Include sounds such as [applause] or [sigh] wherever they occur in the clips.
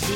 ど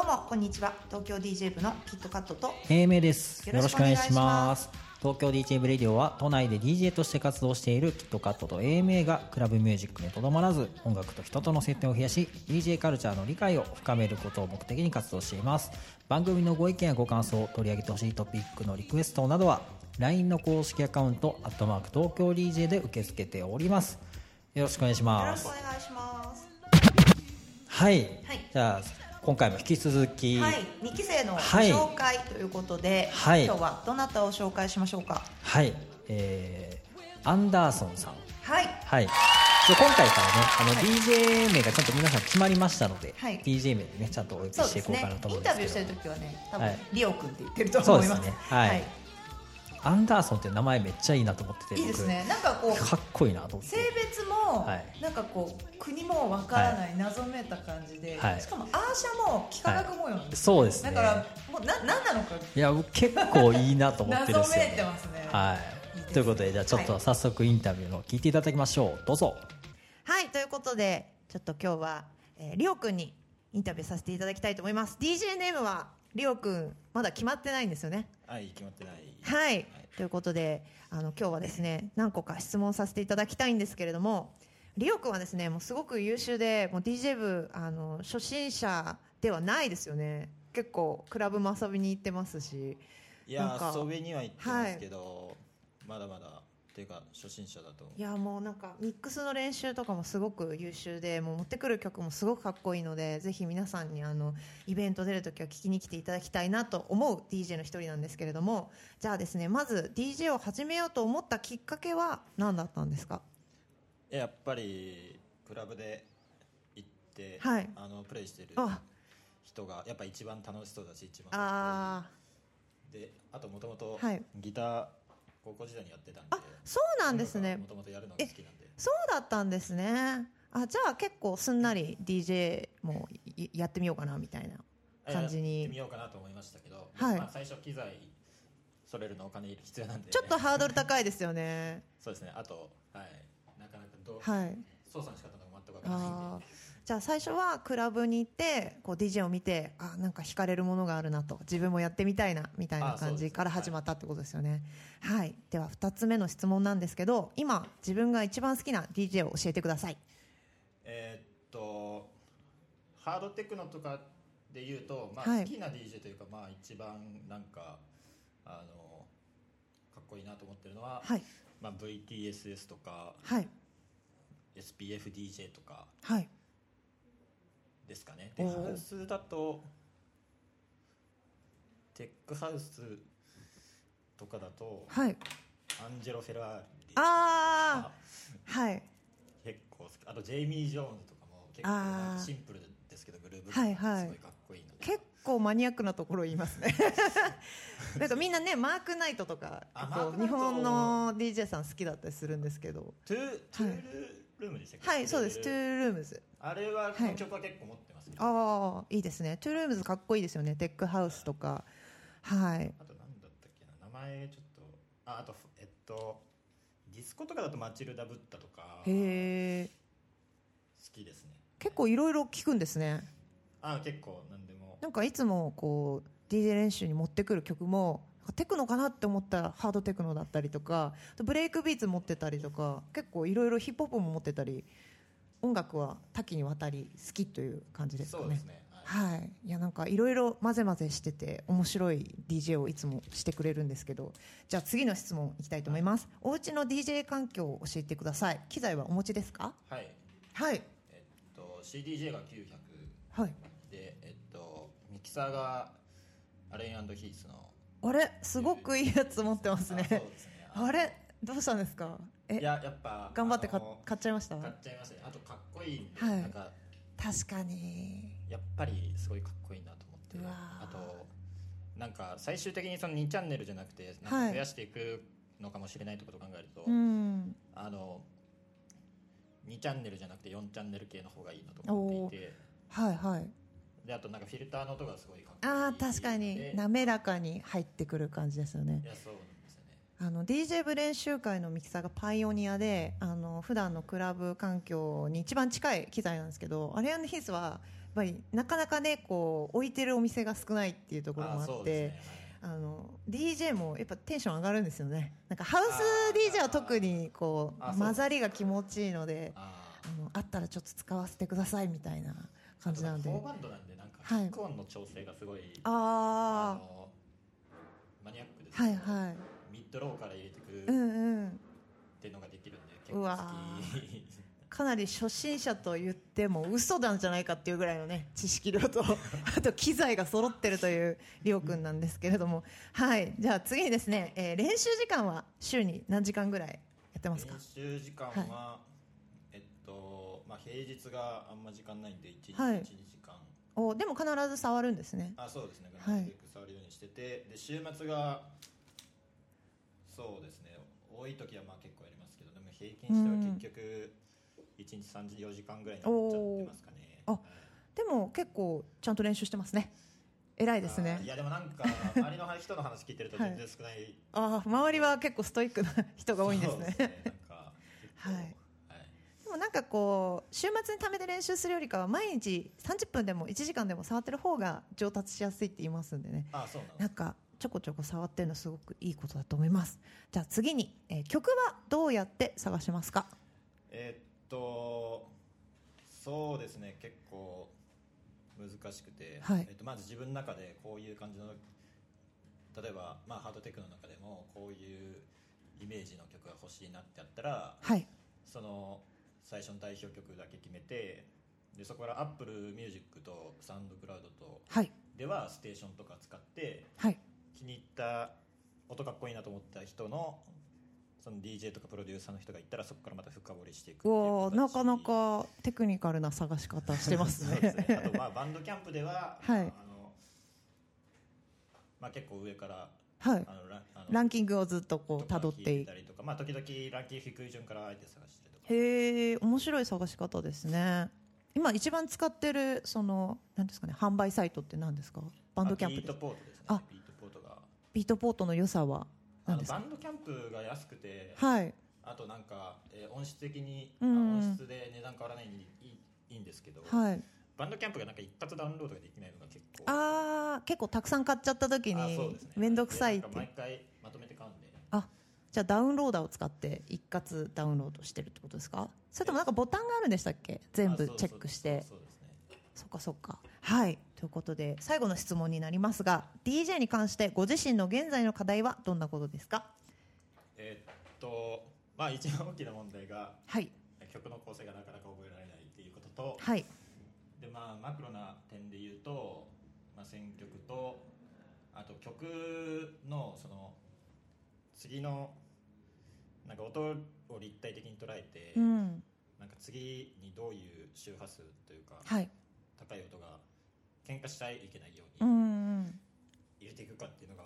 うもこんにちは東京 DJ 部のキットカットと英明です。よよろしくお願いろし。ます東京 DJ ブレディオは都内で DJ として活動しているキットカットと英明がクラブミュージックにとどまらず音楽と人との接点を増やし DJ カルチャーの理解を深めることを目的に活動しています。番組のご意見やご感想取り上げてほしいトピックのリクエストなどは LINE の公式アカウント「アットマーク東京 DJ」で受け付けております。よろしくお願いしよます。ろしくお願いします。はい、はい。じゃあ今回も引き続き、はい2期生の紹介ということで、はい。今日はどなたを紹介しましょうか？はい、えー、アンダーソンさん。はい。はい。で今回からね、あの、DJ 名がちゃんと皆さん決まりましたので、はい。DJ 名でね、ちゃんとお呼びしていこうかなと思うんインタ。ビューしてる時はね多分、はい。リオ君って言ってると思います。ですね。はい。アンダーソンって名前めっちゃいいなと思ってて、いいですね。なんかこう僕かっこいいなと思って。性。別も、はい。なんかこう国もわからない、謎めいた感じで、はい。しかもアーシャも幾何学模様なんです、そうですね。だからもうな何なのかいや、僕結構いいなと思ってるん [laughs] 謎めいですよ、ね。てますね。はい。いですということで、じゃあちょっと早速インタビューの聞いていただきましょう。どうぞ。はい。ということでちょっと今日は、えー、リオくんにインタビューさせていただきたいと思います。DJ ネームはリオくんまだ決まってないんですよね。はい、決まってない。はい、ということであの今日はですね何個か質問させていただきたいんですけれどもリオくんはですねもうすごく優秀でもう DJ 部あの初心者ではないですよね。結構クラブも遊びに行ってますし。いや、遊びには行ってますけど、まだまだ、っていうか、初心者だと。思いやもうなんかミックスの練習とかもすごく優秀でもう持ってくる曲もすごくかっこいいのでぜひ皆さんにあのイベント出るときは聞きに来ていただきたいなと思う DJ の一人なんですけれどもじゃあですねまず DJ を始めようと思ったきっかけは何だったんですか？う。やっぱり、クラブで行って、はい。あの、プレイしてるあ。人が、やっぱ一番楽しそうだし、一番かあっこいい。で、あと、もともとはい、ギター、高校時代にやってたんで、あそうなんですね。もともとやるのが好きなんで。そうだったんですね。あじゃあ結構すんなり DJ もいやってみようかなみたいな感じやってみにようかなと思いましたけど、はい。まあ、最初機材それるのお金必要なんで、ちょっとハードル高いですよね。[laughs] そうですね。あと、はい、なかなかどう、はい。操作の仕方が全くわからないんあでーじゃあ最初はクラブに行ってこう DJ を見てあなんか惹かれるものがあるなと。自分もやってみたいなみたいな感じから始まったってことですよね。はい、では2つ目の質問なんですけど今自分が一番好きな DJ を教えてください。えーっとハードテクノとかで言うと、まあはい。好きな DJ というか、まあ、一番なんかあのかっこいいなと思ってるのは、はい。まあ、VTSS とかはい。SPFDJ とかはいですかね。でハウスだとテックハウスとかだとはい。アンジェロ・フェラーリああはい。結構好き。あとジェイミー・ジョーンズとかも結構シンプルですけどグルーブはいはい。すごいかっこいいので、結構マニアックなところ言いますね。[laughs] なんかみんなねマークナイトとか日本の DJ さん好きだったりするんですけど。トゥートゥールームでしたっけ？はいそうです。トゥールームズ。あれは、はい。曲は結構持ってますねああいいですね。トゥールームズかっこいいですよね。テックハウスとか。はい。あと何だったっけな？名前ちょっとああとえっとディスコとかだとマチルダ・ブッダとか好へえきですね。結構いろいろ聞くんですね。あ結構何でも。なんかいつもこう DJ 練習に持ってくる曲もテクノかなって思ったらハードテクノだったりとかブレイクビーツ持ってたりとか結構いろいろヒップホップも持ってたり音楽は多岐にわたり好きという感じですかね。はいはい、いやなんかいろいろ混ぜ混ぜしてて面白い DJ をいつもしてくれるんですけどじゃあ次の質問いきたいと思います、お家の DJ 環境を教えてください。機材はお持ちですか？はい。はい。えっと CDJ が900はい。でえっとミキサーがアレンヒースのあれすごくいいやつ持ってますあねそうですね。あれどうしたんですか？えいややっぱ頑張って買っちゃいました？買っちゃいましたね。あとかっこいい。んで、はい。なんか確かに。やっぱりすごいかっこいいなと思って。あとなんか最終的にその2チャンネルじゃなくてなんはい。か増やしていくのかもしれないってことを考えると、うん。あの2チャンネルじゃなくて4チャンネル系の方がいいなと思っていて。はいはいであとなんかフィルターの音がすごいかっこいいああ確かに。で滑らかに入ってくる感じですよね。いやそうなんですよね。あの DJ 部練習会のミキサーがパイオニアであの普段のクラブ環境に一番近い機材なんですけどアレアンドヒースはやっぱりなかなかねこう置いてるお店が少ないっていうところもあってですね。あの DJ もやっぱテンション上がるんですよね。なんかハウス DJ は特にこう混ざりが気持ちいいのでああのあったらちょっと使わせてくださいみたいな感じなんではい。音の調整がすごい、あのマニアックですけどいはい。ミッドローから入れてくるうんっうん。ていうのができるんで結構好き。[laughs] かなり初心者と言っても嘘なんじゃないかっていうぐらいのね知識量と [laughs] あと機材が揃ってるというりょうくんなんですけれども。はい。じゃあ次にですね、えー練習時間は週に何時間ぐらいやってますか？練習時間は、えっとまあ平日があんま時間ないんで1日はい。1時間、おでも必ず触るんですね。あそうですね。はい。なるべく触るようにしてて、で週末がそうですね。多い時はまあ結構やりますけどでも平均しては結局1日3時4時間ぐらいになっちゃってますかね。おーあはいでも結構ちゃんと練習してますね。偉いですね。いやでもなんか周りの人の話聞いてると [laughs] 全然少ない、ああ周りは結構ストイックな人が多いんですね。そうなんか結構 [laughs] はいもなんかこう週末にためて練習するよりかは毎日30分でも1時間でも触ってる方が上達しやすいって言いますんでね。あそうなんかちょこちょこ触ってるのすごくいいことだと思います。じゃあ次に、えー曲はどうやって探しますか？えーっとそうですね。結構難しくて、はい。えっとまず自分の中でこういう感じの例えば、まあ、ハードテクの中でもこういうイメージの曲が欲しいなってやったらはい。その最初の代表曲だけ決めてでそこから Apple Music とサウンドクラウドとはい。ではステーションとか使ってはい。気に入った音かっこいいなと思った人のその DJ とかプロデューサーの人がいたらそこからまた深掘りしていくっていうおなかなかテクニカルな探し方してます [laughs] そうですね。あねとまあバンドキャンプでは、はい。あのまあ、結構上からはい。あのランキングをずっとこう辿っていく。聞いたりとか、まあ、時々ランキング低い順からあえて探したりとかへえ面白い探し方ですね。今一番使ってるその何ですかね販売サイトって何ですか？バンドキャンプあビートポートですね。あビートポートが。ビートポートの良さは何ですか？バンドキャンプが安くて、はい。あとなんか、えー音質的に、うん音質で値段変わらないんでいいいいんですけど、はい。バンドキャンプがなんか一発ダウンロードができないのが結構。ああ結構たくさん買っちゃった時あに面倒くさいって。か毎回まとめて買うんであじゃあダウンローダーを使って一括ダウンロードしてるってことですか？それともなんかボタンがあるんでしたっけ？全部チェックして。そうそうそうですね。そっかそっか。はい。ということで最後の質問になりますが DJ に関してご自身の現在の課題はどんなことですか？えーっとまあ一番大きな問題がはい。曲の構成がなかなか覚えられないっていうことと、はい。でまあマクロな点で言うと、まあ、選曲とあと曲のその次のなんか音を立体的に捉えて、うん。なんか次にどういう周波数というか、はい。高い音が喧嘩しちゃいけないよううにん入れていくかっていうのが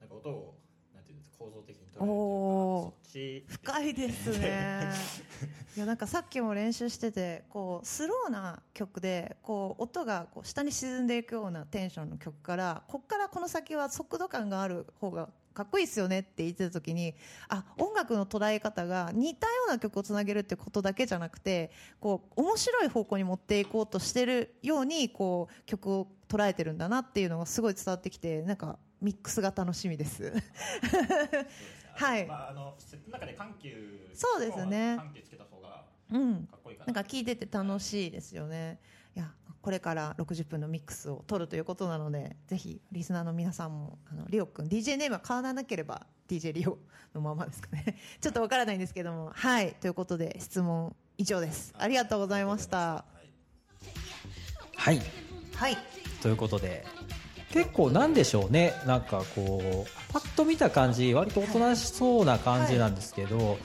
なんか音をなんていうんですか構造的に捉えるというかおー。そっち深いですね。[laughs] いやなんかさっきも練習しててこうスローな曲でこう音がこう下に沈んでいくようなテンションの曲からこっからこの先は速度感がある方がかっこいいですよねって言ってた時にあ音楽の捉え方が似たような曲をつなげるってことだけじゃなくてこう面白い方向に持っていこうとしてるようにこう曲を捉えてるんだなっていうのがすごい伝わってきてなんかミックスが楽しみです。はい。まあ、あのセットの中で緩急そうですね。緩急つけた方がうん。かっこいいかな。なんか聞いてて楽しいですよね。いやこれから60分のミックスを取るということなのでぜひリスナーの皆さんもあのリオくん DJ ネームは変わらなければ DJ リオのままですかね。[laughs] ちょっとわからないんですけども。はい。ということで質問以上です。ありがとうございました。はい。はい。はいということで結構なんでしょうね。なんかこうパッと見た感じ割とおとなしそうな感じなんですけど、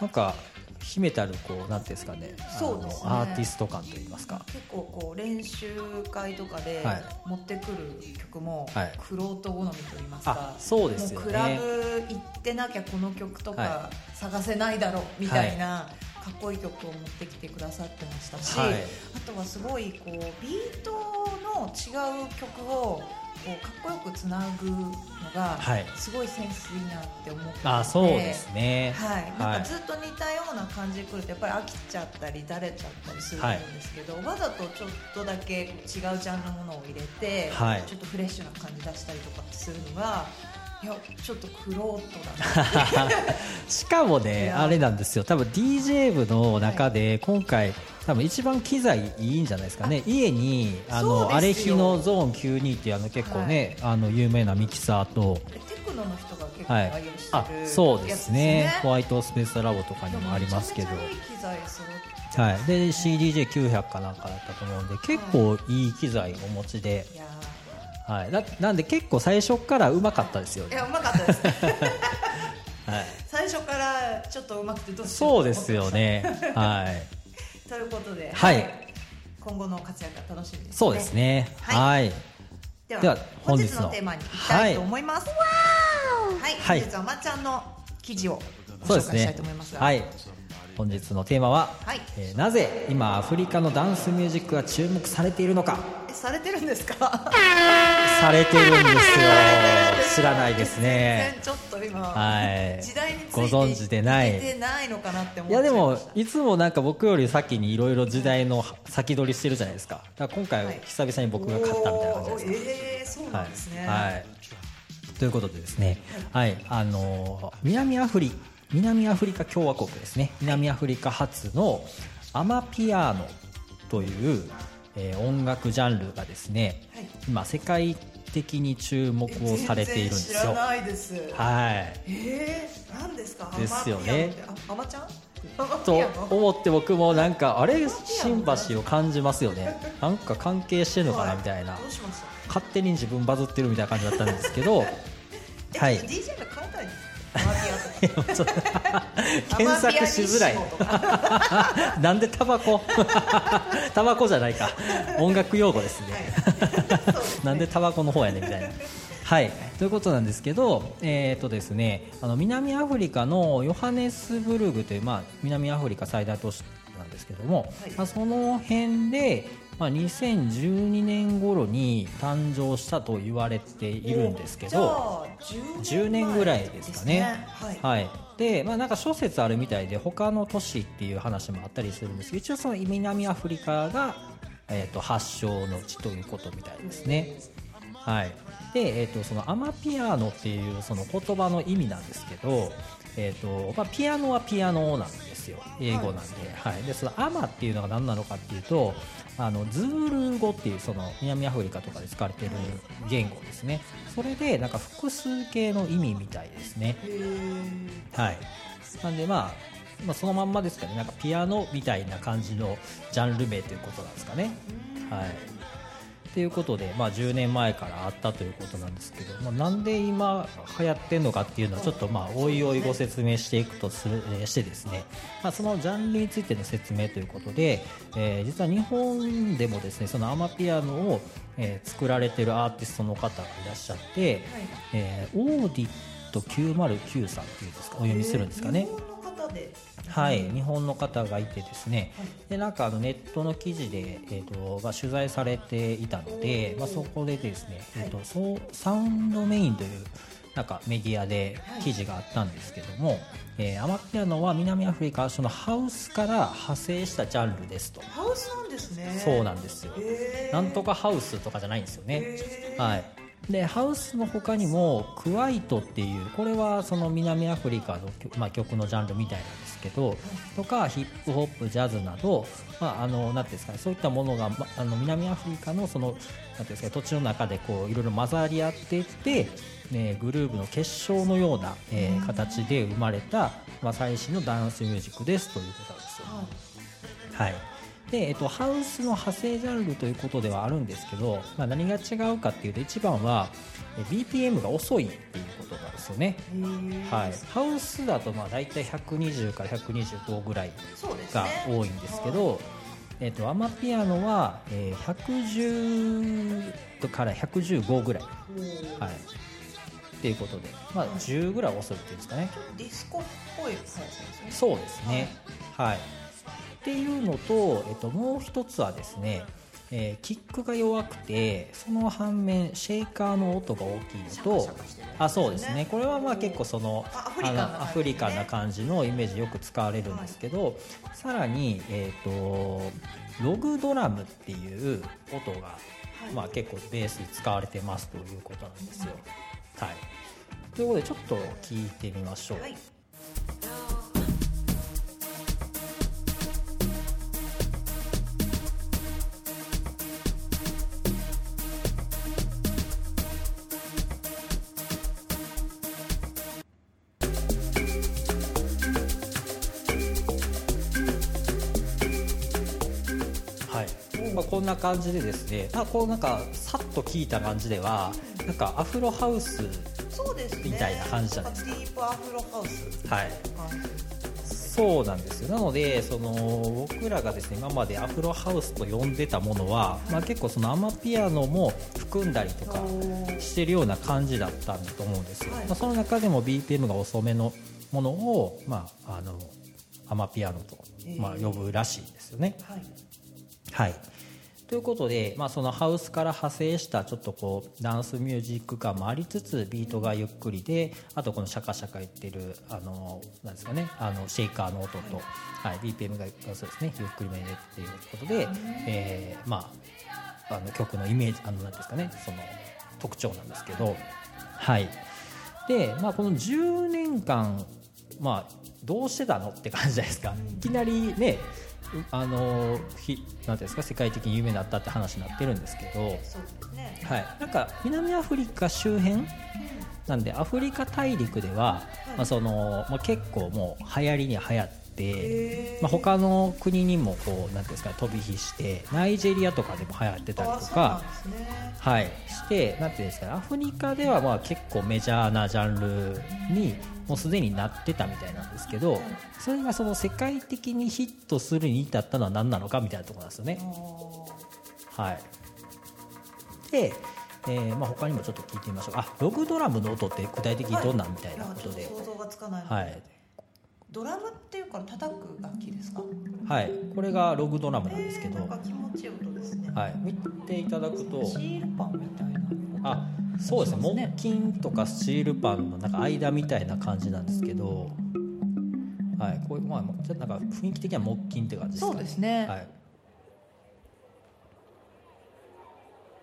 なんか秘めたるこうなんていうんですかねそうですね。アーティスト感といいますか。結構こう練習会とかではい。持ってくる曲もはい。クロート好みと言いますか、あそうですよね。もうクラブ行ってなきゃこの曲とはか探せないだろうみたいなかっこいい曲を持ってきてくださってましたし、はい。あとはすごいこうビートの違う曲をこうかっこよくつなぐのがはい。すごいセンスいいなって思ってて、あそうですね。はい、なはい。んかずっと似たような感じでくるとやっぱり飽きちゃったりだれちゃったりすると思うんですけど、わざとちょっとだけ違うジャンルのものを入れて、はい。ちょっとフレッシュな感じ出したりとかするのがいやちょっとクロートだ [laughs] しかもいねや。あれなんですよ。多分 DJ 部の中で今回多分一番機材いいんじゃないですかね。家にあのアレヒのゾーン92っていうあの結構ね、あの有名なミキサーと。テクノの人が結構はい。愛用してるあそうですね。ホワイトスペースラボとかにもありますけど。はい、で CDJ900 かなんかだったと思うんで結構いい機材お持ちで、はい、だなんで結構最初からうまかったですよね。ーいやうまかったです。[laughs] はい、最初からちょっとうまくてどうしよそうですよね。はい。ということで、はい。今後の活躍が楽しみです、ね、そうですね。はい。はい。ではでは本日ののテーマにいきたいと思います、はい、はい。本日はまっちゃんの記事をご紹介したいと思いますが。はい本日のテーマは、はい。えーなぜ今アフリカのダンスミュージックが注目されているのか。えされてるんですか？されてるんですよ。[laughs] 知らないですね。ちょっと今、はい。時代についてご存知でない。いないのかなって思っいやでもいつもなんか僕より先にいろいろ時代の先取りしてるじゃないですか。だから今回はい。久々に僕が勝ったみたいな感じですおーえー、そうなんですね、はい、はい、ということでですね、はい。あのー南アフリ南アフリカ共和国ですね。南アフリカ発のアマピアノという、えー音楽ジャンルがですね、はい。今世界的に注目をされているんですよ。知らないです。はい。えー、何ですか？ですよね。アマちゃん？と思って僕もなんかあれ新橋を感じますよね。なんか関係してるのかなみたいな。勝手に自分バズってるみたいな感じだったんですけど。[laughs] えはい DJ が変えたい。アマピアとかちょっと検索しづらい。なんでタバコ？[laughs] タバコじゃないか。音楽用語ですね、なんでタバコの方やねみたいな。はい。ということなんですけどえっ、とですねあの南アフリカのヨハネスブルグという、まあ、南アフリカ最大都市なんですけども、はい。まあ、その辺で、まあ、2012年頃に誕生したと言われているんですけどじゃあ10年ぐらいですかね。はい、はい、で、まあ、なんか諸説あるみたいで他の都市っていう話もあったりするんですけど一応その南アフリカが、えー、と発祥の地ということみたいですね。はい。でえー、とそのアマピアノっていうその言葉の意味なんですけど、えーとまあ、ピアノはピアノなんですよ。英語なんで,、はい。でそのアマっていうのが何なのかっていうとあのズール語っていうその南アフリカとかで使われている言語ですね。それでなんか複数形の意味みたいですね。はい、なんで、まあ、まあそのまんまですかね。なんかピアノみたいな感じのジャンル名ということなんですかね。はいということで、まあ、10年前からあったということなんですけど、まあ、なんで今流行ってるのかっていうのはちょっとまあおいおいご説明していくとするえーしてですね、まあ、そのジャンルについての説明ということで、えー実は日本でもですねそのアマピアノを、えー作られてるアーティストの方がいらっしゃって、えーオーディット909さんっていうんですかお読みするんですかね。日本の方ではい、日本の方がいてですね、でなんかあのネットの記事で、えーとが取材されていたので、まあ、そこでですね、えーとそうサウンドメインというなんかメディアで記事があったんですけども、えーアマピアノは南アフリカそのハウスから派生したジャンルですと、ハウスなんですね。そうなんですよ、なんとかハウスとかじゃないんですよね。はいでハウスの他にもクワイトっていうこれはその南アフリカの曲,、まあ、曲のジャンルみたいなんですけどとかヒップホップジャズなど、まあ、あのなんていうんですかねそういったものが、まあの南アフリカのそのなんていうんですかね土地の中でこういろいろ混ざり合っていって、ね、グループの結晶のような、えー形で生まれた、まあ、最新のダンスミュージックですということなんですよ。はいでえっと、ハウスの派生ジャンルということではあるんですけど、まあ、何が違うかっていうと一番はえ BPM が遅いっていうことなんですよね、はい、ハウスだとまあ大体120から125ぐらいが多いんですけど、えっと、アマピアノは、えー110から115ぐらい、はい、っていうことで、まあ、10ぐらい遅いっていうんですかね。ディスコっぽい感じですね。そうですね。はいっていうのと、えっと、もう一つはですねえーキックが弱くてその反面シェイカーの音が大きいのとシャカシャカしてるあそうですね。これはまあ結構そのあアフリカアフリカンな感じのイメージよく使われるんですけど、さらに、えー、とログドラムっていう音が、まあ、結構ベースに使われてますということなんですよ。はい、ということでちょっと聞いてみましょう。はいまあ、こんな感じでですねあこうなんかさっと聞いた感じではなんかアフロハウスみたいな感じじゃないですディープアフロハウス。はい。そうなんですよ。なのでその僕らがですね今までアフロハウスと呼んでたものは、まあ、結構そのアマピアノも含んだりとかしてるような感じだったんだと思うんですよ、はい。まあ、その中でも BPM が遅めのものを、まあ、あのアマピアノと、まあ、呼ぶらしいですよね、はい。はい。ということで、まあ、そのハウスから派生したちょっとこうダンスミュージック感もありつつビートがゆっくりであとこのシャカシャカ言ってるあのなんですかねあのシェイカーの音と、はい BPM がそうですねゆっくりめでっていうことで、えーまあ、あの曲のイメージあのなんですかねその特徴なんですけどはい。で、まあ、この10年間、まあ、どうしてたのって感じじゃないですか、いきなりねあのひなんていうんですか世界的に有名になったって話になってるんですけど、そうですね。はい、なんか南アフリカ周辺？なんでアフリカ大陸では、まあそのまあ、結構もう流行りに流行って、へー。まあ、他の国にもこうなんですか飛び火してナイジェリアとかでも流行ってたりとかね。はい、してなんていうんですかねアフリカではまあ結構メジャーなジャンルにもうすでになってたみたいなんですけどそれがその世界的にヒットするに至ったのは何なのかみたいなところなんですよね。はい、で、えーまあ、他にもちょっと聞いてみましょう。あログドラムの音って具体的にどんなんみたいなことで。想像がつかないはい、ドラムっていうから叩く楽器ですか？はい、これがログドラムなんですけど。えーなん、か気持ちいい音ですね、はい、見ていただくと。シールパンみたいなあそうですね。そうですね木琴とかシールパンのなんか間みたいな感じなんですけど、はい、こういうまあちょっとなんか雰囲気的には木琴って感じですそうねですね、はい、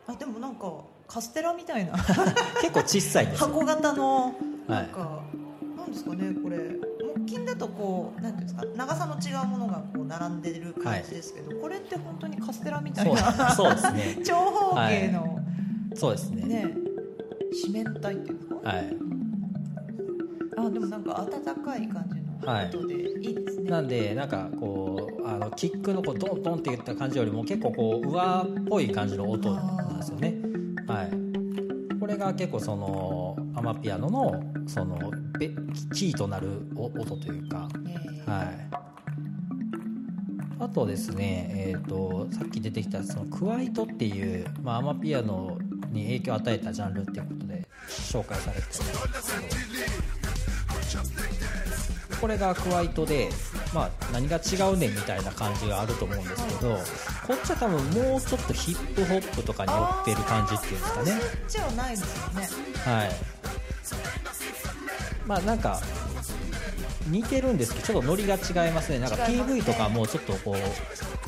あでもなんかカステラみたいな。[laughs] 結構小さいんですよ [laughs] 箱型のはいなんか、なんですかねこれ木琴だとこうなんていうんですか長さの違うものがこう並んでる感じですけど、これって本当にカステラみたいなそうですね。[laughs] 長方形の、そうですね。ね四面体っていうか、はい。あでもなんか温かい感じのはい音でいいですね、なんでなんかこうあのキックのこうドンドンって言った感じよりも結構こう上っぽい感じの音なんですよね。はい。これが結構そのアマピアノのそのべキーとなるお音というか。えー。はい、あとですね、えー、とさっき出てきたそのクワイトっていう、まあ、アマピアノに影響を与えたジャンルっていうことで紹介されてたんですけど。これがクワイトで、まあ、何が違うねんみたいな感じがあると思うんですけどこっちは多分もうちょっとヒップホップとかに寄ってる感じっていうんですかね。そっちはないですよね。はいまあなんか似てるんですけどちょっとノリが違いますね。なんか PV とかもちょっとこう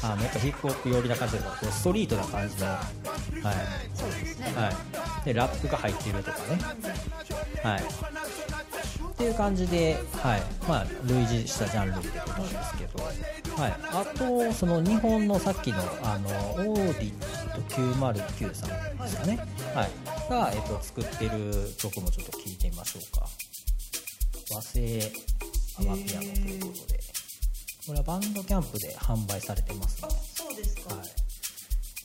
あのやっぱヒップホップ寄りな感じというかこうストリートな感じのはい、はい、でラップが入ってるとかね。はい。っていう感じで、はい。まあ、類似したジャンルってことなんですけど、はい、あとその日本のさっきのあのオーディット909さんですかね、はい。が、えっと、作ってる曲もちょっと聞いてみましょうか和製アマピアノということで。これはバンドキャンプで販売されてます。あねそうですか、はい。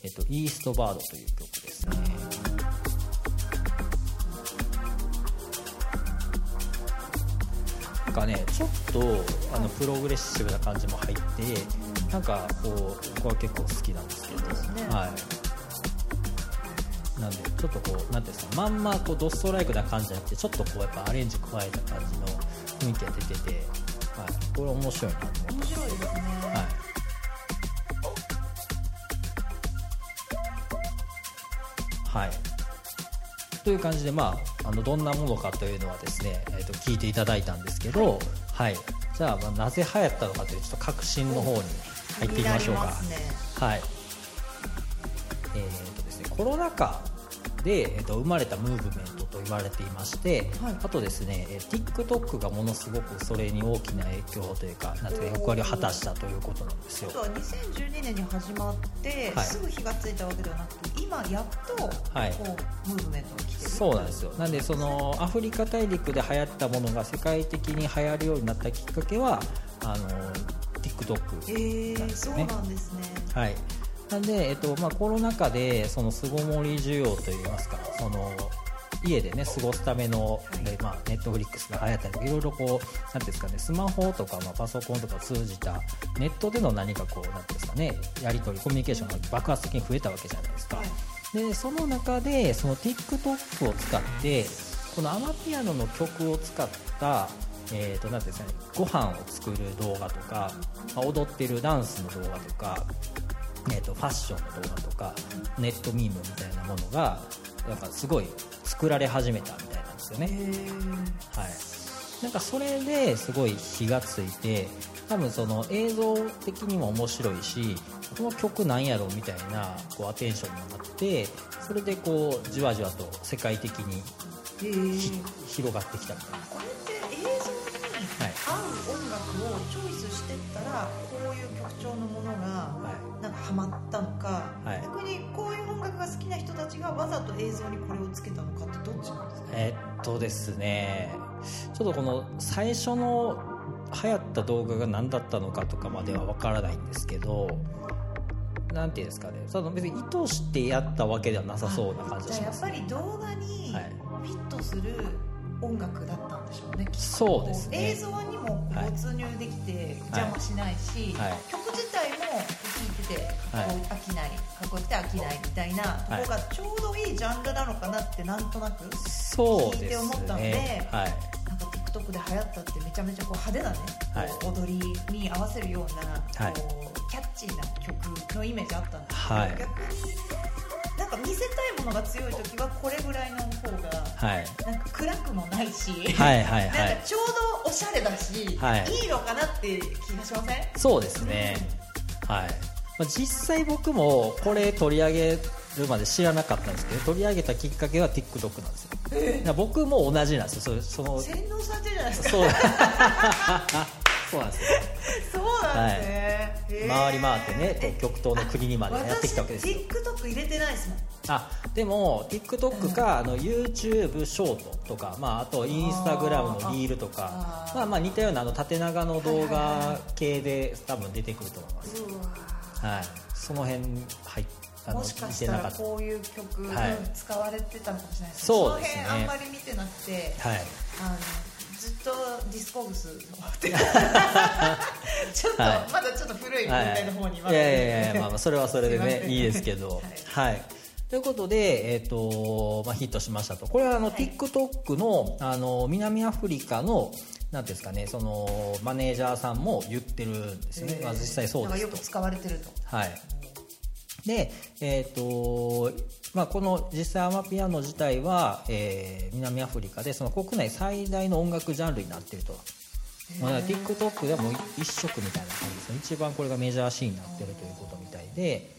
えっと、イーストバードという曲ですね。なんかね、ちょっとあのプログレッシブな感じも入って、なんかこう、僕は結構好きなんですけど、ですね。はい。なんでちょっとこうなんていうんですかまんまこうドストライクな感じじゃなくてちょっとこうやっぱアレンジ加えた感じの雰囲気が出てて、はい、これ面白いなと思って。面白いですね、はい。はい、という感じで、まあ、あのどんなものかというのはですね、えー、と聞いていただいたんですけど、はい。じゃあ、まあ、なぜ流行ったのかというちょっと革新の方に入っていきましょうか。ね。はいコロナ禍で、えー、と生まれたムーブメントと言われていまして、はい。あとですね、えー TikTok がものすごくそれに大きな影響というかなんていうか役割を果たしたということなんですよ。は2012年に始まって、はい。すぐ火がついたわけではなくて今やっとこう、はいムーブメントが来てる。そうなんですよ。なんでそのアフリカ大陸で流行ったものが世界的に流行るようになったきっかけはあの TikTok えー、そうなんですよね。なんですね。はい、なんで、えっとまあ、コロナ禍でその巣ごもり需要といいますかその家でね過ごすための、まあ、ネットフリックスが流行ったりいろいろこうなんていうんですかねスマホとか、まあ、パソコンとか通じたネットでの何かこうなんていうんですかねやり取りコミュニケーションが爆発的に増えたわけじゃないですか、はい。でその中でその TikTok を使ってこのアマピアノの曲を使ったえー、となんていうんですかねご飯を作る動画とか、まあ踊ってるダンスの動画とか、えー、とファッションの動画とかネットミームみたいなものがなんかすごい作られ始めたみたいなんですよね。はい、なんかそれですごい火がついて多分その映像的にも面白いしこの曲なんやろみたいなこうアテンションになってそれでこうじわじわと世界的に広がってきたみたいな。合う音楽をチョイスしてったらこういう曲調のものがはい。なんかハマったのか、はい。逆にこういう音楽が好きな人たちがわざと映像にこれをつけたのかってどっちなんですか？えっとですね。ちょっとこの最初の流行った動画が何だったのかとかまでは分からないんですけどなんていうんですかね。その別に意図してやったわけではなさそうな感じがします、じゃあやっぱり動画にはい。フィットする音楽だったんでしょうね、きっと。そうですね。映像にもはい没入できて邪魔しないし、はい。曲自体も聴いててこはい。う飽きないかっこよくて飽きないみたいなところがちょうどいいジャンルなのかなってなんとなく聞いて思ったのでねはい。なんか TikTok で流行ったってめちゃめちゃこう派手なね、踊りに合わせるような、はい。こうキャッチーな曲のイメージあったんですけど、はい。逆になんか見せたいものが強い時はこれぐらいの方がはい。なんか暗くもないし、はいはいはい。なんかちょうどおしゃれだし、はい。い、いのかなって気がしません？そうですね。はい、まあ、実際僕もこれ取り上げるまで知らなかったんですけど取り上げたきっかけは TikTok なんですよ。だから僕も同じなんですよ。そその洗脳されてるじゃないですか。そう。[laughs] そうなんですよ。そうなんですね、へー回り回ってねこう極東の国にまでやってきたわけですよ。私 TikTok 入れてないですもん。あでも TikTok か、あの YouTube ショートとか、まあ、あとインスタグラムのリールとかまあ、まあ似たようなあの縦長の動はいはいは画系で多分出てくると思います、はい、その辺入っあのもしか見してたらなかった。こういう曲、使われてたのかもしれないですそうですね。その辺あんまり見てなくてはい。あのずっとディスコグスの [laughs] ちょっと、はい。まだちょっと古い年はい代の方にい。やいやいや、まあ、まあそれはそれでね [laughs] いいですけど。はい、ということで、えーとまあ、ヒットしましたと。これはあの、はい。TikTok のあの南アフリカのなんですかねそのマネージャーさんも言ってるんですよね、えー。まあ、実際そうですと。よく使われてると。はい。でえっ、とまあ、この実際アマピアノ自体は、えー南アフリカでその国内最大の音楽ジャンルになっていると、まあ、TikTok でも一色みたいな感じですね。一番これがメジャーシーンになってるということみたいで、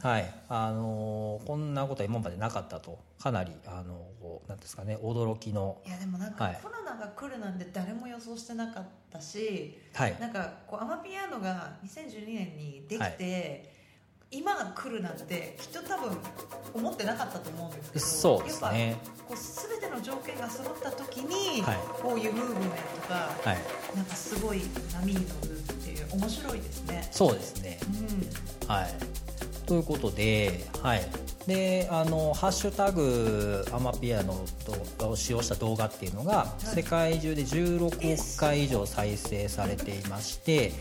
はい。あのーこんなことは今までなかったと。かなり、あのこうなんですかね驚きの、いやでもなんかはい。コロナが来るなんて誰も予想してなかったし、はい。なんかこうアマピアノが2012年にできて、今が来るなんてきっと多分思ってなかったと思うんですけどそうですね。やっぱこう全ての条件が揃った時に、はい。こういうムーブメントがはい、なんかすごい波に乗るっていう面白いですね。そうですね。うん。はいということで、はい、であのハッシュタグアマピアノとを使用した動画っていうのが、世界中で16億回以上再生されていまして、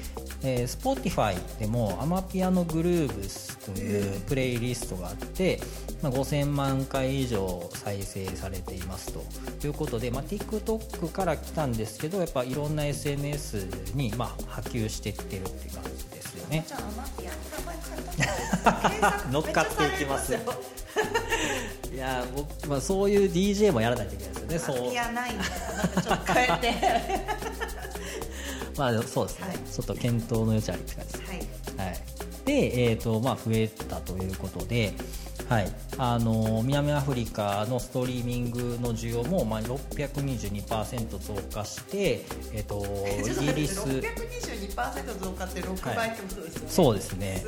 えー、Spotify でもアマピアノグルーブスというプレイリストがあって、まあ、5000万回以上再生されていますということで、まあ、TikTok から来たんですけどやっぱいろんな SNS に、まあ、波及していってるっていう感じですよね。[laughs] 乗っかっていきます。よ。いやー僕、まあ、そういう DJ もやらないといけないですよね。そう。いんだなんかちょっと変えて。[laughs] まあそうですね、はい。ちょっと検討の余地ありって感じですはい。はい、で、えーとまあ、増えたということで、はい、あの南アフリカのストリーミングの需要も、まあ、622%増加して、えっと [laughs] イギリス。622%増加って6倍ってことですよね、そうですね。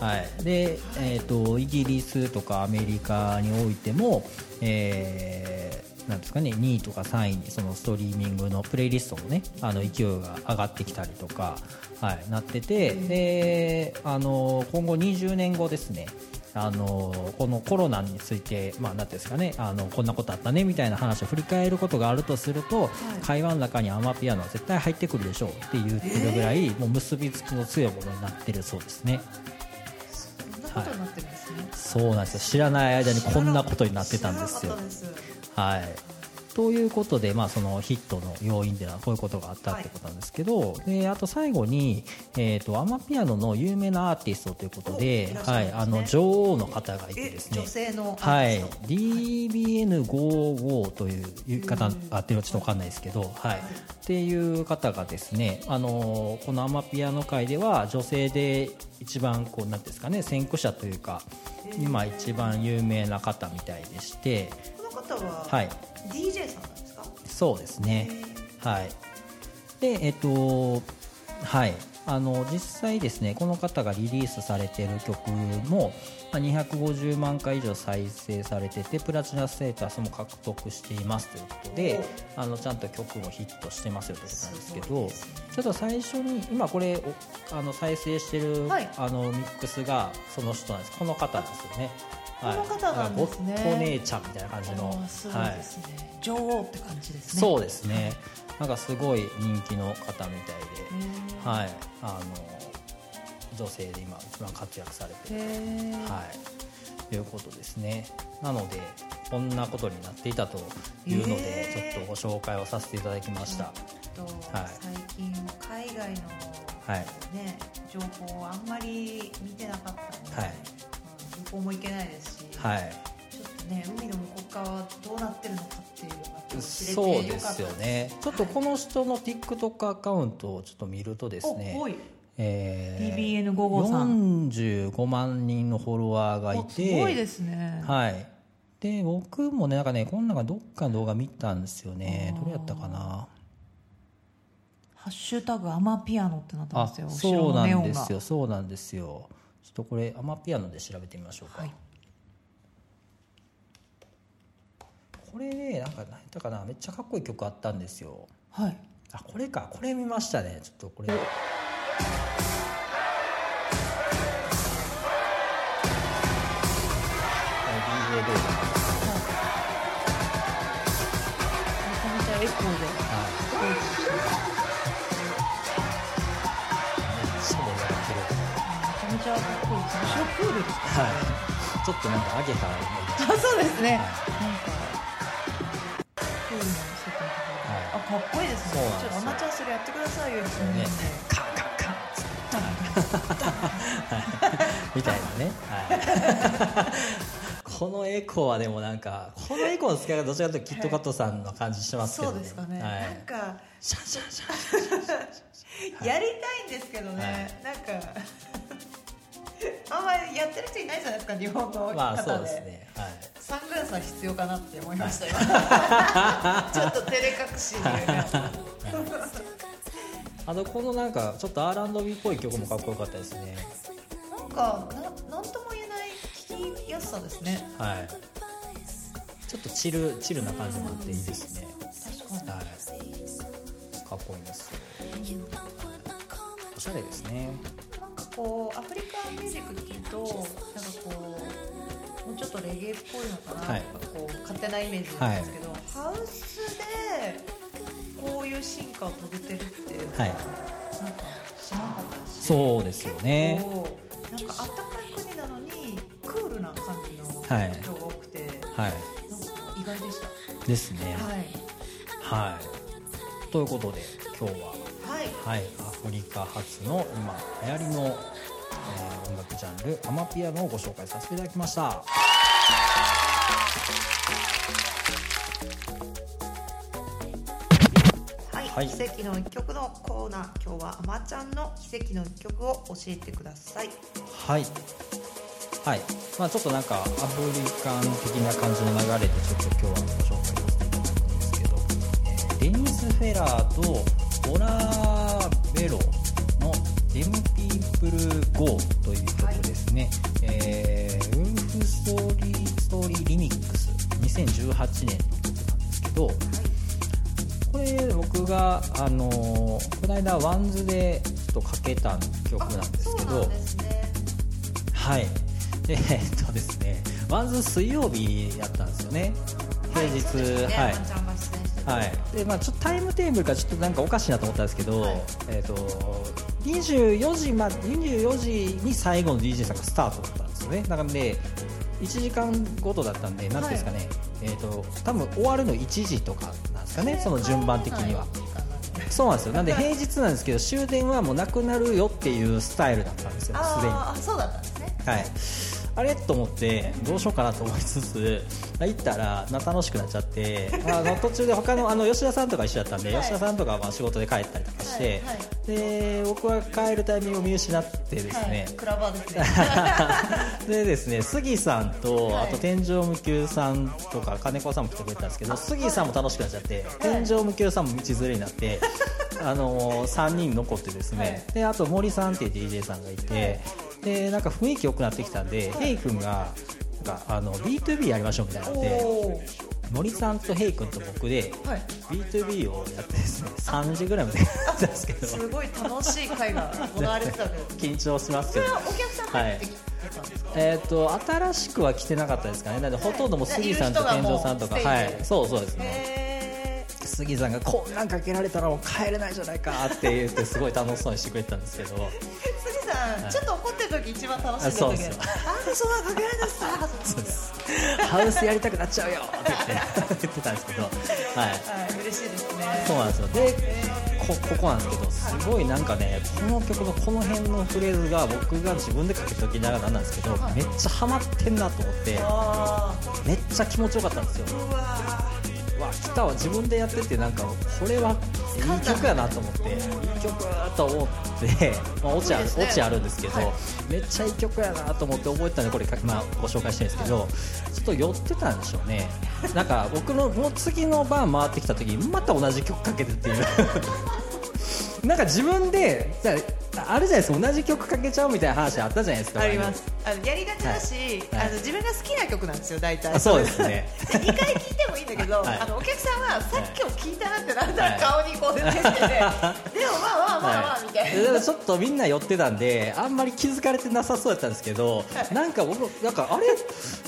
はい、で、えー、とイギリスとかアメリカにおいても、えーなんですかね、2位とか3位にそのストリーミングのプレイリストもねあの勢いが上がってきたりとか、はい、なっててであの今後20年後ですねあのこのコロナについて、まあ、なんですかねあのこんなことあったねみたいな話を振り返ることがあるとすると、会話の中にアマピアノは絶対入ってくるでしょうって言ってるぐらい、もう結びつきの強いものになってるそうですね。こんなことになってるんですね、そうなんですよ。知らない間にこんなことになってたんですよ。はいということで、まあ、そのヒットの要因ではこういうことがあったってことなんですけど、であと最後に、えー、とアマピアノの有名なアーティストということでおい。はい、あの女王の方がいてえですね。女性のアはい。ーティスト、DBN55 という言い方あってるのちょっと分かんないですけど、はい、っていう方がですね、あのこのアマピアノ界では女性で一番こうなんですかね先駆者というか今一番有名な方みたいでして、方は、はい、DJ さんなんですか？そうですね。はい。で、えっと、はい。あの実際ですねこの方がリリースされている曲もまあ250万回以上再生されててプラチナステータスも獲得していますということであのちゃんと曲もヒットしてますよということなんですけどすちょっと最初に今これおあの再生してる、はいあのミックスがその人なんですこの方ですよね。この方なんですねだからごっこ姉ちゃんみたいな感じの、あーすごいですね、女王って感じですねそうですね。なんかすごい人気の方みたいで、はい、あの女性で今一番活躍されてる、はい、いうことですね。なのでこんなことになっていたというので、ちょっとご紹介をさせていただきました。はい。最近海外の、はい。ね情報をあんまり見てなかったので、はいうん旅行も行けないですし、はい、ちょっとね海の向こう側どうなってるのかっていうのがそうですよね。ちょっとこの人の TikTok アカウントをちょっと見るとですねえ TBN55 さん45万人のフォロワーがいおすて、ごいですね、はい。で、僕もね、なんかね、こんなんがどっかの動画見たんですよね。どれやったかな？ハッシュタグアマピアノってなってあますよ、後そうなんですよ、そうなんですよ。ちょっとこれ、アマピアノで調べてみましょうか。はいこれね、なんか、何やったかな、めっちゃかっこいい曲あったんですよ。はいあ、これか、これ見ましたね。ちょっとこれ。はい。ちょっとなんか上げたらあそうですね、はなんかプールのあかっこいいですね。ちょっとアマちゃんそれやってくださいよカンカンカンみたいなね、はい、[laughs] このエコーはでもなんかこのエコーの使い方どちらかというとキットカットさんの感じしますけどね、そうですかね、はい、なんかシャンシャンシャンシャンシャン [laughs] やりたいんですけどね、なんかってる人いないじゃないですか日本の方で,、まあそうですね。はい。サングラスは必要かなって思いましたよ。[laughs] ちょっと照れ隠しに。[laughs] あのこのなんかちょっと R&B っぽい曲もかっこよかったですね。なんかななんとも言えない聞きやすさですね。はい。ちょっとチルチルな感じもあっていいですね。確かに。はい。かっこいいですよ。おしゃれですねこうアフリカンミュージックっていうとなんかこうもうちょっとレゲエっぽいのかな、はい。とかこう勝手なイメージなんですけど、ハウスでこういう進化を遂げてるっていうのは、はい。なんか知らなかったしそうですよね。なんかあったかい国なのにクールな感じのはい。人が多くて、はい。なんか意外でした。ですね。はい。はい。ということで今日は。はい。はい、アフリカ発の今流行りの、えー音楽ジャンルアマピアノをご紹介させていただきました。はい、はい。奇跡の一曲のコーナー今日はあまちゃんの奇跡の一曲を教えてください。はい。はい。まあちょっとなんかアフリカン的な感じの流れでちょっと今日はご紹介させていただくんですけど、えーデニス・フェラーとオラベロの「 Dem People Go」という曲ですね、えーウルフストーリーストーリーリミックス。2018年の曲なんですけど、これ僕が、あのーこの間ワンズでちょっとかけた曲なんですけどそうなんですね。はい。でえっとですねワンズ水曜日やったんですよね。平日そうですねはいはい。でまあ、ちょっとタイムテーブルがちょっとなんかおかしいなと思ったんですけど、はい。えっと24時ま24時に最後の DJ さんがスタートだったんですよね。だからで1時間ごとだったんでなんですかね、えっと多分終わるの1時とかなんですかねその順番的には。そうなんですよ。なんで平日なんですけど終電はもうなくなるよっていうスタイルだったんですよ。すでに。あーあそうだったんですね。はい、あれ？と思ってどうしようかなと思いつつ行ったらな楽しくなっちゃってあの途中で他のあの吉田さんとか一緒だったんで、はい。吉田さんとかはまあ仕事で帰ったりとかして、で僕は帰るタイミングを見失ってですね、はい、クラバーですね [laughs] でですね杉さんと、はい。あと天井無休さんとか金子さんも来てくれたんですけど杉さんも楽しくなっちゃって、天井無休さんも道連れになって、あのー、3人残ってですね、はい。であと森さんっていう DJ さんがいて、でなんか雰囲気良くなってきたんで、ヘイ君がなんかあの B2B やりましょうみたいになってお森さんとヘイ君と僕でーはい B2B をやってですね3時ぐらいまでやってたんですけど。すごい楽しい会が行われてたわけ [laughs] 緊張しますそけど。れはお客さん入ってきてたんですか、えー、と新しくは来てなかったですかね。なのでほとんどもう杉さんと天井さんとかはい。そうそうですね。へ杉さんがこんなんかけられたらもう帰れないじゃないかって言ってすごい楽しそうにしてくれてたんですけど。ー杉さん、はい。ちょっと怒ってる時一番楽しんで。る時あそうですよなんでそんなかけられたんですかそうです。ハウスやりたくなっちゃうよって言って言ってたんですけど。はい。はい嬉しいですね。そうなんですよ。でこここなんですけどすごいなんかねこの曲のこの辺のフレーズが僕が自分でかけときながらなんですけど、はい。めっちゃハマってんなと思ってあめっちゃ気持ちよかったんですよわわ来たわ自分でやっててなんかこれはいい曲やなと思っていい曲と思って、まあ、オチあるオチあるんですけど、はい。めっちゃいい曲やなと思って覚えてたんでこれ、まあ、ご紹介してるんですけどちょっと寄ってたんでしょうね。なんか僕のもう次のバー回ってきた時にまた同じ曲かけてっていう。[laughs] なんか自分でああるじゃないですか。同じ曲かけちゃうみたいな話あったじゃないですか。あります。あのやりがちだし、はい。あの自分が好きな曲なんですよ大体。あそうですね。[laughs] で2回聴いてもいいんだけど、はい。あのお客さんはさっきを聴いたなってなったはい。ら顔にこう出てきてて、[laughs] でもまあまあまあまあみたいな、ちょっとみんな寄ってたんであんまり気づかれてなさそうだったんですけどなんか僕なんかあれ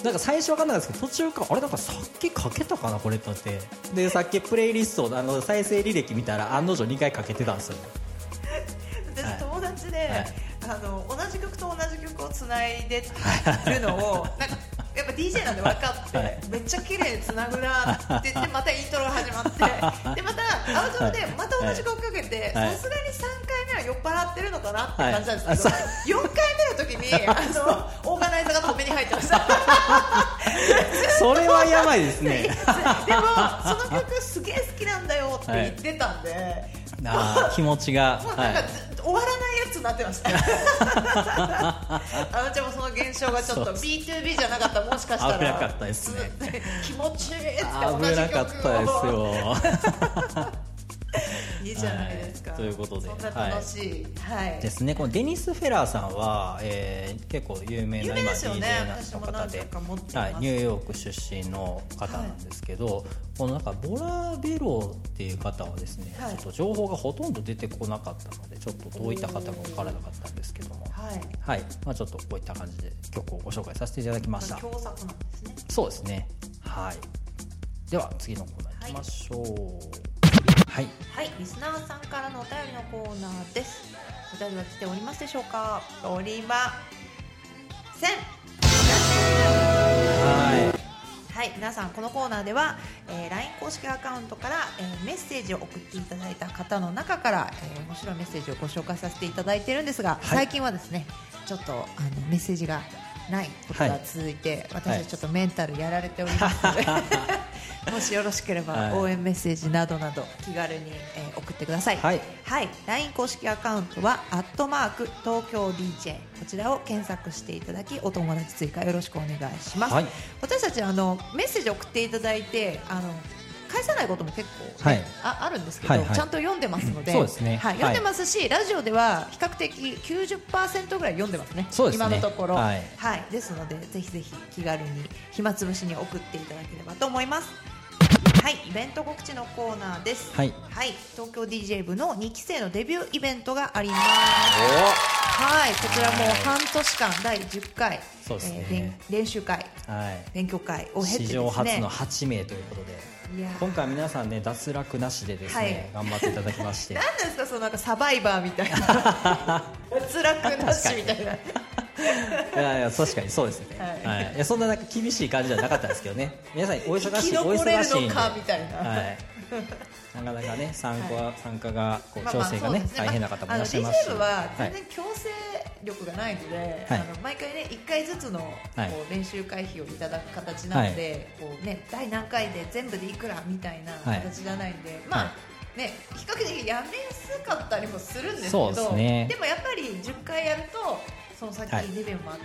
なんか最初分かんなかったんですけど途中からあれなんかさっきかけたかなこれってでさっきプレイリストあの再生履歴見たら案の定2回かけてたんですよ私はい。友達で、はい。あの同じ曲と同じ曲をつないでるのをなんかやっぱ DJ なんで分かって、はい。めっちゃ綺麗につなぐなって言ってまたイントロが始まって。でまたアウトロでまた同じ曲かけてはい。さすがに3回目は酔っ払ってるのかなって感じなんですけど、はい。あそう4回目の時にあのオーガナイザーが止めに入ってました。それはやばいですね。[laughs] でもその曲すげえ好きなんだよって言ってたんで、あー気持ちが。もうなんか、はい。ず終わらないやつになってました。[laughs] あのちゃんもその現象がちょっと B2B じゃなかった。らもしかしたら。危なかったですね。ず [laughs] 気持ちいいって同危なじ曲を。かったですよじゃないですか、はいということで楽しい。はい、ですね。このデニス・フェラーさんは、えー結構有名な今 DJ の方ではい、ニューヨーク出身の方なんですけど、このなんかボラベロっていう方はですね、はい。ちょっと情報がほとんど出てこなかったのでちょっとどういった方か分からなかったんですけども。はい。はい、まあ、ちょっとこういった感じで曲をご紹介させていただきました。共作なんですね。そうですね。はい。では次のコーナー行きましょうはいはい、リスナーさんからのお便りのコーナーです。お便りは来ておりますでしょうか？おりません。ははい、皆さんこのコーナーでは、えー LINE 公式アカウントから、えーメッセージを送っていただいた方の中から、えー面白いメッセージをご紹介させていただいているんですが、い最近はですねちょっとあのメッセージがないことが続いて、私たちちょっとメンタルやられておりますので、[laughs] もしよろしければ、はい。応援メッセージなどなど気軽に、えー送ってください。はい。はい、LINE 公式アカウントは、アットマーク東京 DJ、こちらを検索していただき、お友達追加よろしくお願いします。はい。私たちあのメッセージ送っていただいて、あの返さないことも結構、ねはい。ああるんですけど、はいはい。ちゃんと読んでますので、ね。はい、読んでますし、ラジオでは比較的90%ぐらい読んでますね。すね。今のところ、はい。ですのでぜひぜひ気軽に暇つぶしに送っていただければと思います。はい、イベント告知のコーナーです。はい。はい、東京 DJ 部の2期生のデビューイベントがあります。はい、こちらもう半年間第10回、そうですね。えー練練習会、はい。勉強会を経てですね。史上初の8名ということで今回皆さんね脱落なしでですね、頑張っていただきまして。何ですかそのなんかサバイバーみたいな。[laughs] 脱落なしみたいな。いやいや確かにそうですね、ははい。いいやそんななんか厳しい感じじゃなかったんですけどね。皆さんお忙しい生きお残れる忙しいんで。のかみたいな。はい、なかなかね参加,、は参加がこうまあまあ調整がね,、大変な方もいらっしゃいますし。DJ 部ははい。全然強制力がないので、はい。あの毎回ね1回ずつのこはい。う練習会費をいただく形なので、こうね第何回で全部でいくらみたいなはい。形じゃないんで、まあ、はね比較的やめやすかったりもするんですけそどうでもやっぱり10回やるとその先はい。デビューもあった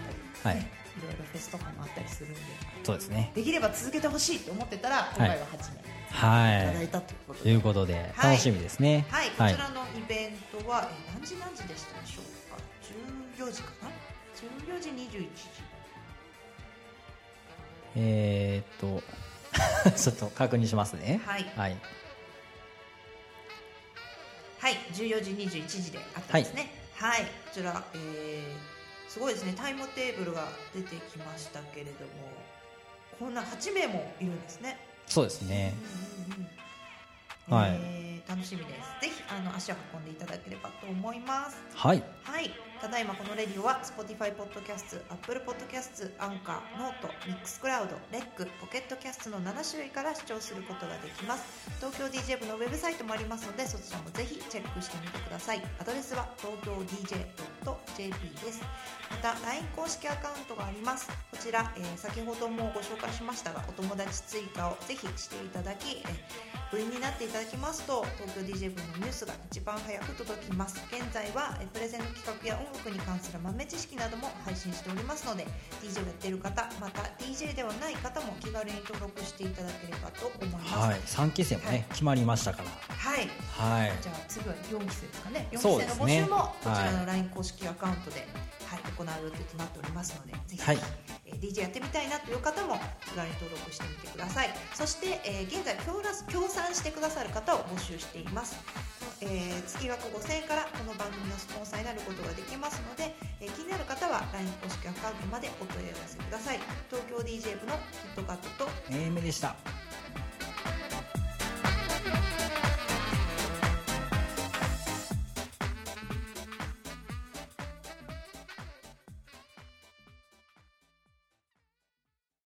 り、はい。ねいろいろフェスとかもあったりするんでそうですね。できれば続けてほしいと思ってたら今回は8名い。ただはいいたということとで。いうことではい。楽しみですね。はい、こちらのイベントは、え何時何時でしたでしょうか？14時かな？14時21時。えー、っと [laughs] ちょっと確認しますねはいはい、はい、14時21時であったんですね。はい、こちら、えー、すごいですね。タイムテーブルが出てきましたけれども、こんな8名もいるんですね。そうですねうんうんうんはいえー楽しみです。ぜひあの足を運んでいただければと思います。はいはい、ただいまこのレディオは Spotify ポッドキャスト、Apple ポッドキャスト、 Anchor、note、Mixcloud、レック、ポケットキャストの7種類から視聴することができます。東京 DJ 部のウェブサイトもありますので、そちらもぜひチェックしてみてください。アドレスは東京 DJ.jp です。また LINE 公式アカウントがあります。こちら、えー先ほどもご紹介しましたが、お友達追加をぜひしていただき、え部員になっていただきますと東京 DJ 部のニュースが一番早く届きます現在はえプレゼンの企画や音楽に関する豆知識なども配信しておりますので DJ をやっている方また DJ ではない方も気軽に登録していただければと思います。はい。3期生もね、はい。決まりましたから。はい。はい。じゃあ次は4期生ですかね。4期生の募集もこちらはの LINE 公式アカウントで、はい、行う予定となっておりますのでぜひ、はい。えー DJ やってみたいなという方も気軽に登録してみてください。そして、えー現在協ラス協賛してくださる方を募集しています、えー月額5000円からこの番組のスポンサーになることができますので、えー気になる方は LINE 公式アカウントまでお問い合わせください。東京 DJ 部のキットカットと AM でした。